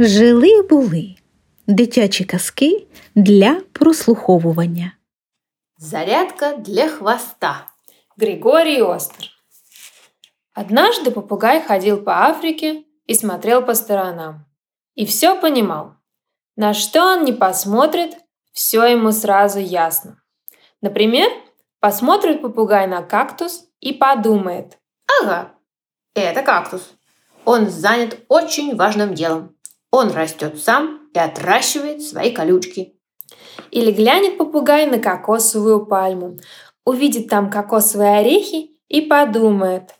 Жили були дитячі казки для прослуховування. Зарядка для хвоста. Григорий Остер. Однажды попугай ходил по Африке и смотрел по сторонам. И все понимал. На что он не посмотрит, все ему сразу ясно. Например, посмотрит попугай на кактус и подумает. Ага, это кактус. Он занят очень важным делом. Он растет сам и отращивает свои колючки. Или глянет попугай на кокосовую пальму, увидит там кокосовые орехи и подумает.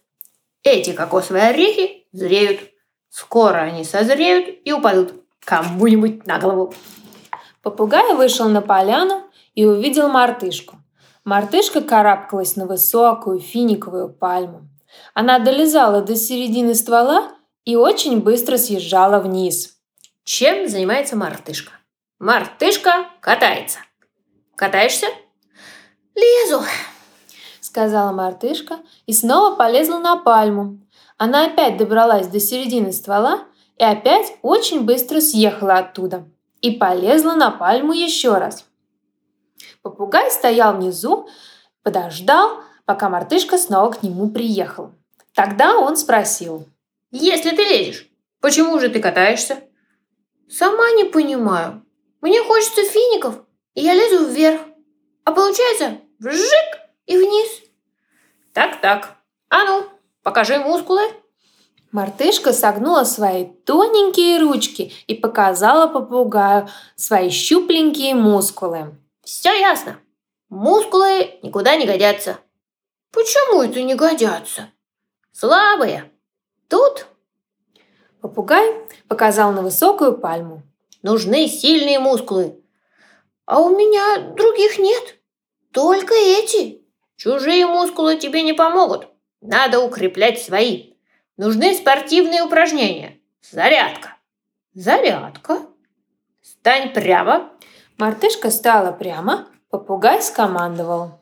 Эти кокосовые орехи зреют. Скоро они созреют и упадут кому-нибудь на голову. Попугай вышел на поляну и увидел мартышку. Мартышка карабкалась на высокую финиковую пальму. Она долезала до середины ствола и очень быстро съезжала вниз – чем занимается мартышка? Мартышка катается. Катаешься? Лезу, сказала мартышка и снова полезла на пальму. Она опять добралась до середины ствола и опять очень быстро съехала оттуда и полезла на пальму еще раз. Попугай стоял внизу, подождал, пока мартышка снова к нему приехала. Тогда он спросил. «Если ты лезешь, почему же ты катаешься?» Сама не понимаю. Мне хочется фиников, и я лезу вверх. А получается вжик и вниз. Так-так. А ну, покажи мускулы. Мартышка согнула свои тоненькие ручки и показала попугаю свои щупленькие мускулы. Все ясно. Мускулы никуда не годятся. Почему это не годятся? Слабые. Тут Попугай показал на высокую пальму. Нужны сильные мускулы. А у меня других нет. Только эти. Чужие мускулы тебе не помогут. Надо укреплять свои. Нужны спортивные упражнения. Зарядка. Зарядка? Стань прямо. Мартышка стала прямо. Попугай скомандовал.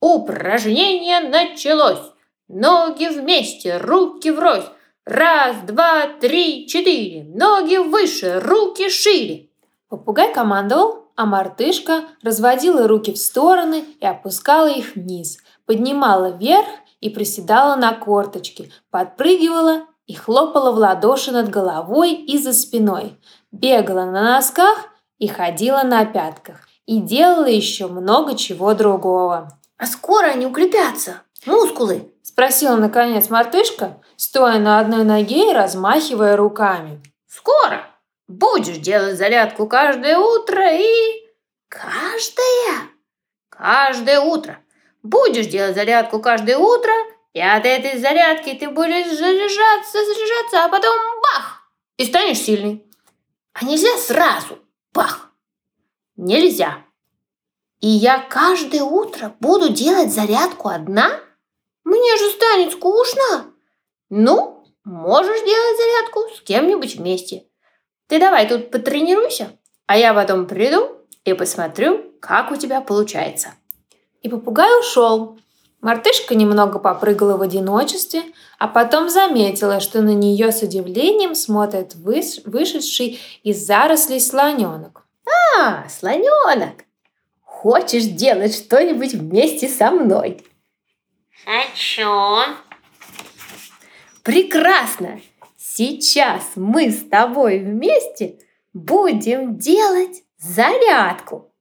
Упражнение началось. Ноги вместе, руки врозь. Раз, два, три, четыре. Ноги выше, руки шире. Попугай командовал, а мартышка разводила руки в стороны и опускала их вниз, поднимала вверх и приседала на корточки, подпрыгивала и хлопала в ладоши над головой и за спиной, бегала на носках и ходила на пятках, и делала еще много чего другого. «А скоро они укрепятся? Мускулы?» – спросила наконец мартышка, стоя на одной ноге и размахивая руками. «Скоро! Будешь делать зарядку каждое утро и...» «Каждое?» «Каждое утро. Будешь делать зарядку каждое утро, и от этой зарядки ты будешь заряжаться, заряжаться, а потом бах! И станешь сильный. А нельзя сразу бах? Нельзя. И я каждое утро буду делать зарядку одна? Мне же станет скучно. Ну, можешь делать зарядку с кем-нибудь вместе. Ты давай тут потренируйся, а я потом приду и посмотрю, как у тебя получается. И попугай ушел. Мартышка немного попрыгала в одиночестве, а потом заметила, что на нее с удивлением смотрит выш- вышедший из зарослей слоненок. А, слоненок! Хочешь делать что-нибудь вместе со мной? Хочу. Прекрасно! Сейчас мы с тобой вместе будем делать зарядку.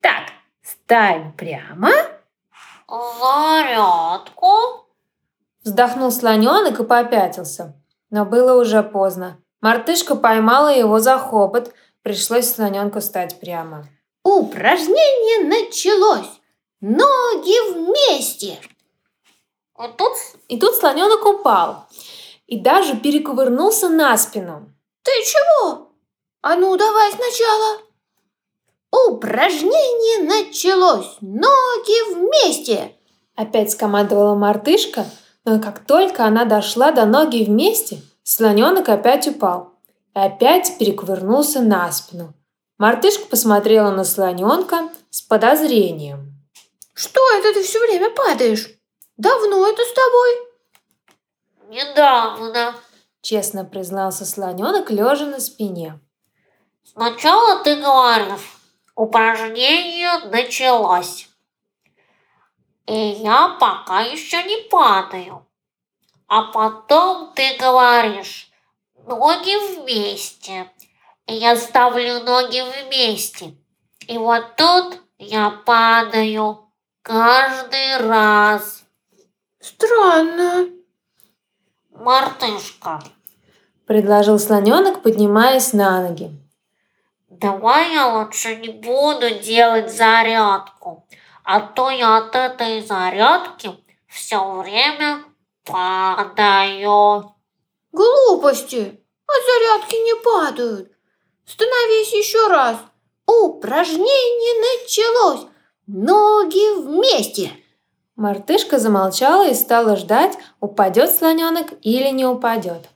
Так, стань прямо. Зарядку? Вздохнул слоненок и попятился. Но было уже поздно. Мартышка поймала его за хобот. Пришлось слоненку стать прямо. Упражнение началось. Ноги вместе. И тут, слоненок упал и даже перекувырнулся на спину. Ты чего? А ну давай сначала. Упражнение началось. Ноги вместе. Опять скомандовала мартышка, но как только она дошла до ноги вместе, слоненок опять упал и опять перекувырнулся на спину. Мартышка посмотрела на слоненка с подозрением. Что это ты все время падаешь? Давно это с тобой? Недавно. честно признался слоненок, лежа на спине. Сначала ты говоришь, упражнение началось. И я пока еще не падаю. А потом ты говоришь, ноги вместе. И я ставлю ноги вместе. И вот тут я падаю каждый раз. Странно. Мартышка, Предложил слоненок, поднимаясь на ноги. давай я лучше не буду делать зарядку. А то я от этой зарядки все время падаю. Глупости. От зарядки не падают. Становись еще раз. Упражнение началось. Ноги вместе. Мартышка замолчала и стала ждать, упадет слоненок или не упадет.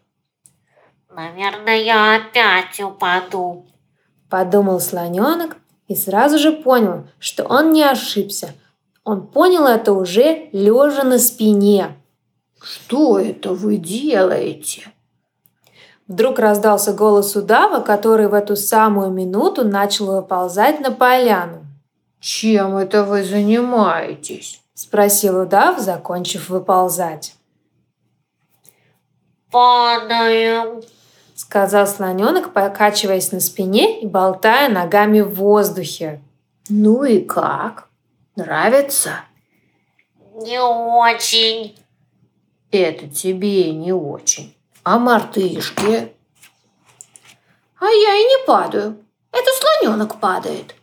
Наверное, я опять упаду. Подумал слоненок и сразу же понял, что он не ошибся. Он понял это уже лежа на спине. Что это вы делаете? Вдруг раздался голос удава, который в эту самую минуту начал выползать на поляну. Чем это вы занимаетесь? Спросил удав, закончив выползать. Падаем. Сказал слоненок, покачиваясь на спине и болтая ногами в воздухе. Ну и как? Нравится? Не очень. Это тебе не очень. А мартышки? А я и не падаю. Это слоненок падает.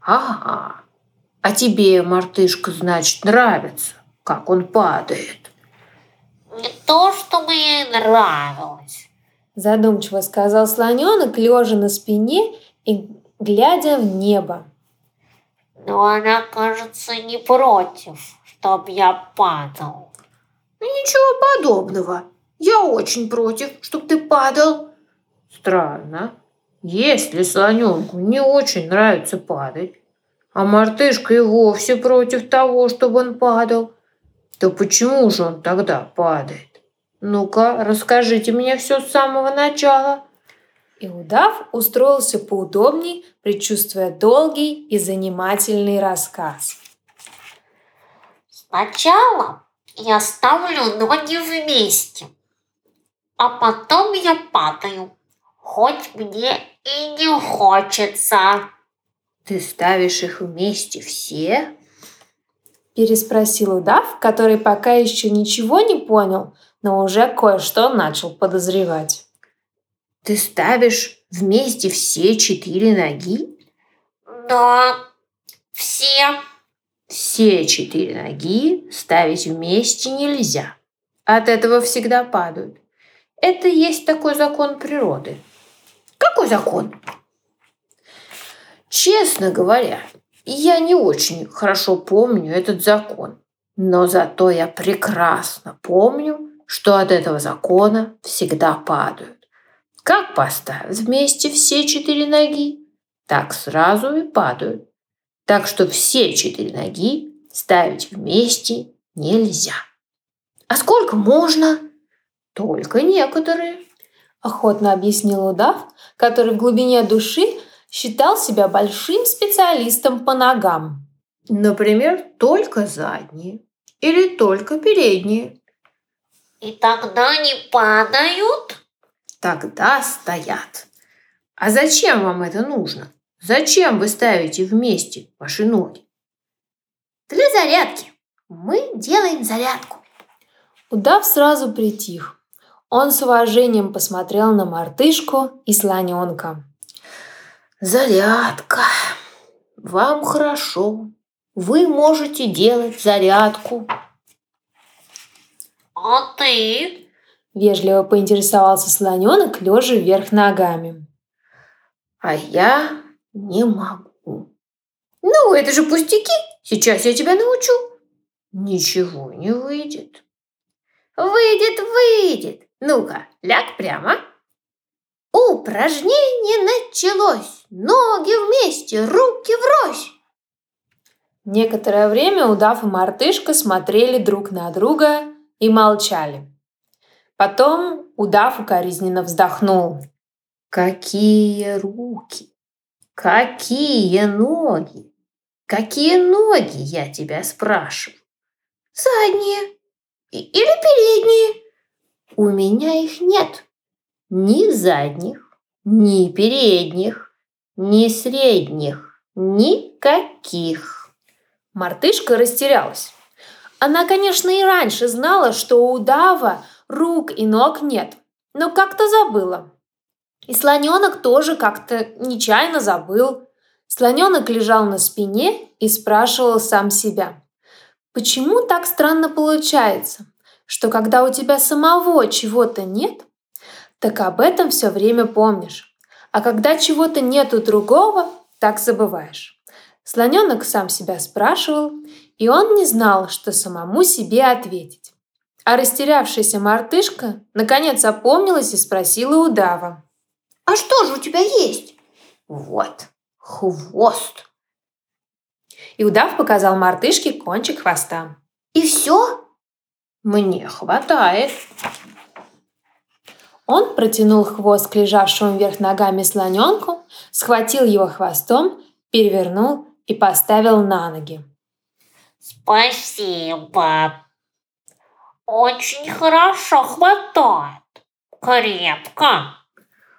Ага. А тебе, мартышка, значит, нравится, как он падает. Не то, чтобы ей нравилось. Задумчиво сказал слоненок, лежа на спине и глядя в небо. Но она, кажется, не против, чтоб я падал. Ну, Ничего подобного. Я очень против, чтоб ты падал. Странно. Если слоненку не очень нравится падать, а мартышка и вовсе против того, чтобы он падал, то почему же он тогда падает? Ну-ка, расскажите мне все с самого начала. И удав устроился поудобней, предчувствуя долгий и занимательный рассказ. Сначала я ставлю ноги вместе, а потом я падаю, хоть мне и не хочется. Ты ставишь их вместе все? Переспросил удав, который пока еще ничего не понял, но уже кое-что начал подозревать. Ты ставишь вместе все четыре ноги? Да, все. Все четыре ноги ставить вместе нельзя. От этого всегда падают. Это есть такой закон природы. Какой закон? Честно говоря, я не очень хорошо помню этот закон. Но зато я прекрасно помню, что от этого закона всегда падают. Как поставят вместе все четыре ноги, так сразу и падают. Так что все четыре ноги ставить вместе нельзя. А сколько можно? Только некоторые. Охотно объяснил удав, который в глубине души считал себя большим специалистом по ногам. Например, только задние или только передние. И тогда не падают? Тогда стоят. А зачем вам это нужно? Зачем вы ставите вместе ваши ноги? Для зарядки. Мы делаем зарядку. Удав сразу притих. Он с уважением посмотрел на мартышку и слоненка. Зарядка. Вам хорошо. Вы можете делать зарядку. А ты? Вежливо поинтересовался слоненок, лежа вверх ногами. А я не могу. Ну, это же пустяки. Сейчас я тебя научу. Ничего не выйдет. Выйдет, выйдет. Ну-ка, ляг прямо. Упражнение началось. Ноги вместе, руки врозь. Некоторое время удав и мартышка смотрели друг на друга и молчали. Потом удав укоризненно вздохнул. Какие руки! Какие ноги! Какие ноги, я тебя спрашиваю? Задние или передние? У меня их нет. Ни задних, ни передних, ни средних, никаких. Мартышка растерялась. Она, конечно, и раньше знала, что у удава рук и ног нет, но как-то забыла. И слоненок тоже как-то нечаянно забыл. Слоненок лежал на спине и спрашивал сам себя. Почему так странно получается, что когда у тебя самого чего-то нет, так об этом все время помнишь, а когда чего-то нет у другого, так забываешь. Слоненок сам себя спрашивал, и он не знал, что самому себе ответить. А растерявшаяся мартышка наконец опомнилась и спросила удава. «А что же у тебя есть?» «Вот, хвост!» И удав показал мартышке кончик хвоста. «И все?» «Мне хватает!» Он протянул хвост к лежавшему вверх ногами слоненку, схватил его хвостом, перевернул и поставил на ноги. Спасибо. Очень хорошо хватает. Крепко.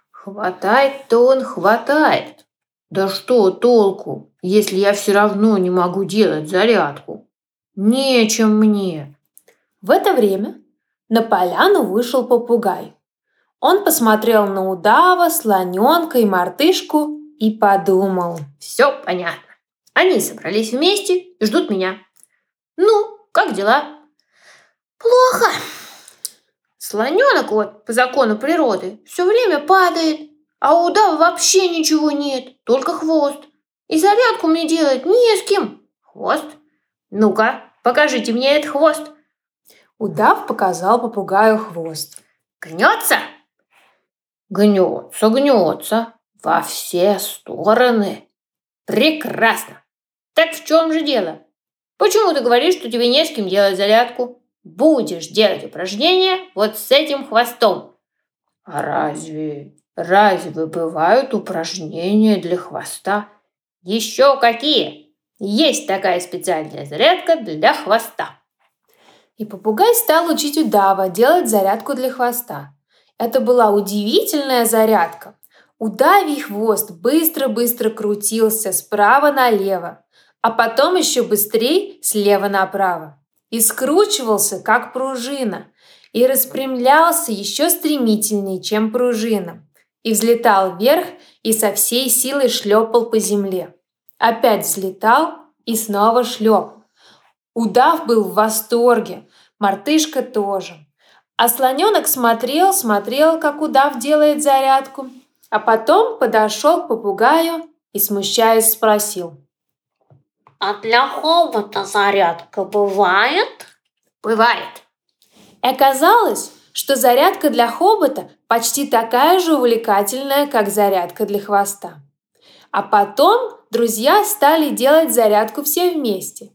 Хватает-то он хватает. Да что толку, если я все равно не могу делать зарядку? Нечем мне. В это время на поляну вышел попугай. Он посмотрел на удава, слоненка и мартышку и подумал. Все понятно. Они собрались вместе и ждут меня. Ну, как дела? Плохо. Слоненок вот по закону природы все время падает, а у удава вообще ничего нет, только хвост. И зарядку мне делать не с кем. Хвост? Ну-ка, покажите мне этот хвост. Удав показал попугаю хвост. Гнется? Гнется, гнется. Во все стороны. Прекрасно. Так в чем же дело? Почему ты говоришь, что тебе не с кем делать зарядку? Будешь делать упражнения вот с этим хвостом. А разве, разве бывают упражнения для хвоста? Еще какие? Есть такая специальная зарядка для хвоста. И попугай стал учить удава делать зарядку для хвоста. Это была удивительная зарядка. Удавий хвост быстро-быстро крутился справа налево, а потом еще быстрее слева направо. И скручивался, как пружина, и распрямлялся еще стремительнее, чем пружина, и взлетал вверх и со всей силой шлепал по земле. Опять взлетал и снова шлепал. Удав был в восторге, мартышка тоже. А слоненок смотрел, смотрел, как удав делает зарядку, а потом подошел к попугаю и, смущаясь, спросил. А для хобота зарядка бывает? Бывает. И оказалось, что зарядка для хобота почти такая же увлекательная, как зарядка для хвоста. А потом друзья стали делать зарядку все вместе.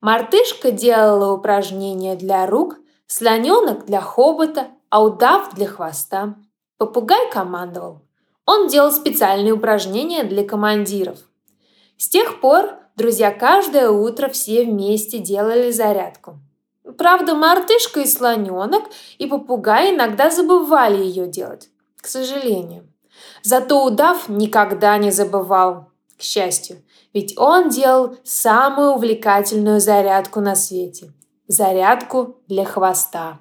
Мартышка делала упражнения для рук, слоненок для хобота, а удав для хвоста. Попугай командовал. Он делал специальные упражнения для командиров. С тех пор друзья каждое утро все вместе делали зарядку. Правда, мартышка и слоненок и попугай иногда забывали ее делать, к сожалению. Зато удав никогда не забывал, к счастью, ведь он делал самую увлекательную зарядку на свете – зарядку для хвоста.